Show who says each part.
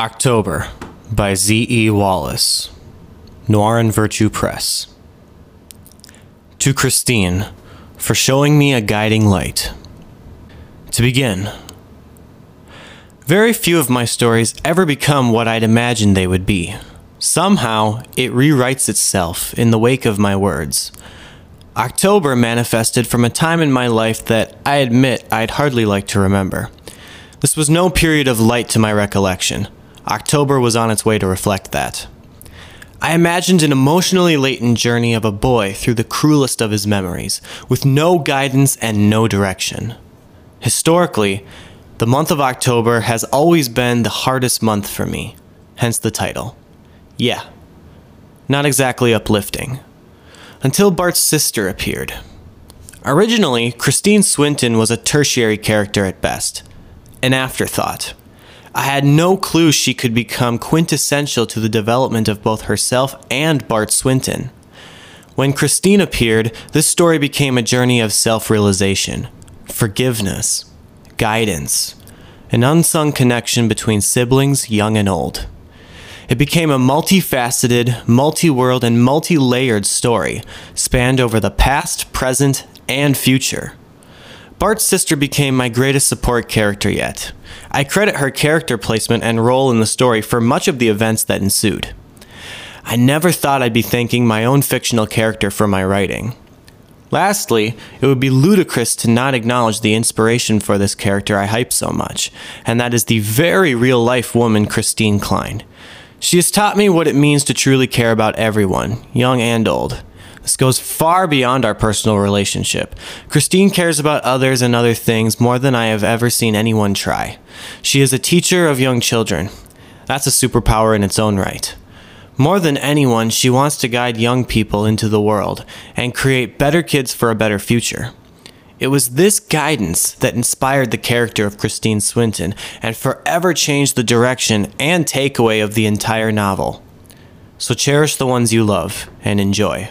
Speaker 1: October by Z.E. Wallace, Noir and Virtue Press. To Christine, for showing me a guiding light. To begin, very few of my stories ever become what I'd imagined they would be. Somehow, it rewrites itself in the wake of my words. October manifested from a time in my life that I admit I'd hardly like to remember. This was no period of light to my recollection. October was on its way to reflect that. I imagined an emotionally latent journey of a boy through the cruelest of his memories, with no guidance and no direction. Historically, the month of October has always been the hardest month for me, hence the title. Yeah, not exactly uplifting. Until Bart's sister appeared. Originally, Christine Swinton was a tertiary character at best, an afterthought. I had no clue she could become quintessential to the development of both herself and Bart Swinton. When Christine appeared, this story became a journey of self realization, forgiveness, guidance, an unsung connection between siblings, young and old. It became a multifaceted, multi world, and multi layered story, spanned over the past, present, and future. Bart's sister became my greatest support character yet. I credit her character placement and role in the story for much of the events that ensued. I never thought I'd be thanking my own fictional character for my writing. Lastly, it would be ludicrous to not acknowledge the inspiration for this character I hype so much, and that is the very real life woman Christine Klein. She has taught me what it means to truly care about everyone, young and old. This goes far beyond our personal relationship. Christine cares about others and other things more than I have ever seen anyone try. She is a teacher of young children. That's a superpower in its own right. More than anyone, she wants to guide young people into the world and create better kids for a better future. It was this guidance that inspired the character of Christine Swinton and forever changed the direction and takeaway of the entire novel. So cherish the ones you love and enjoy.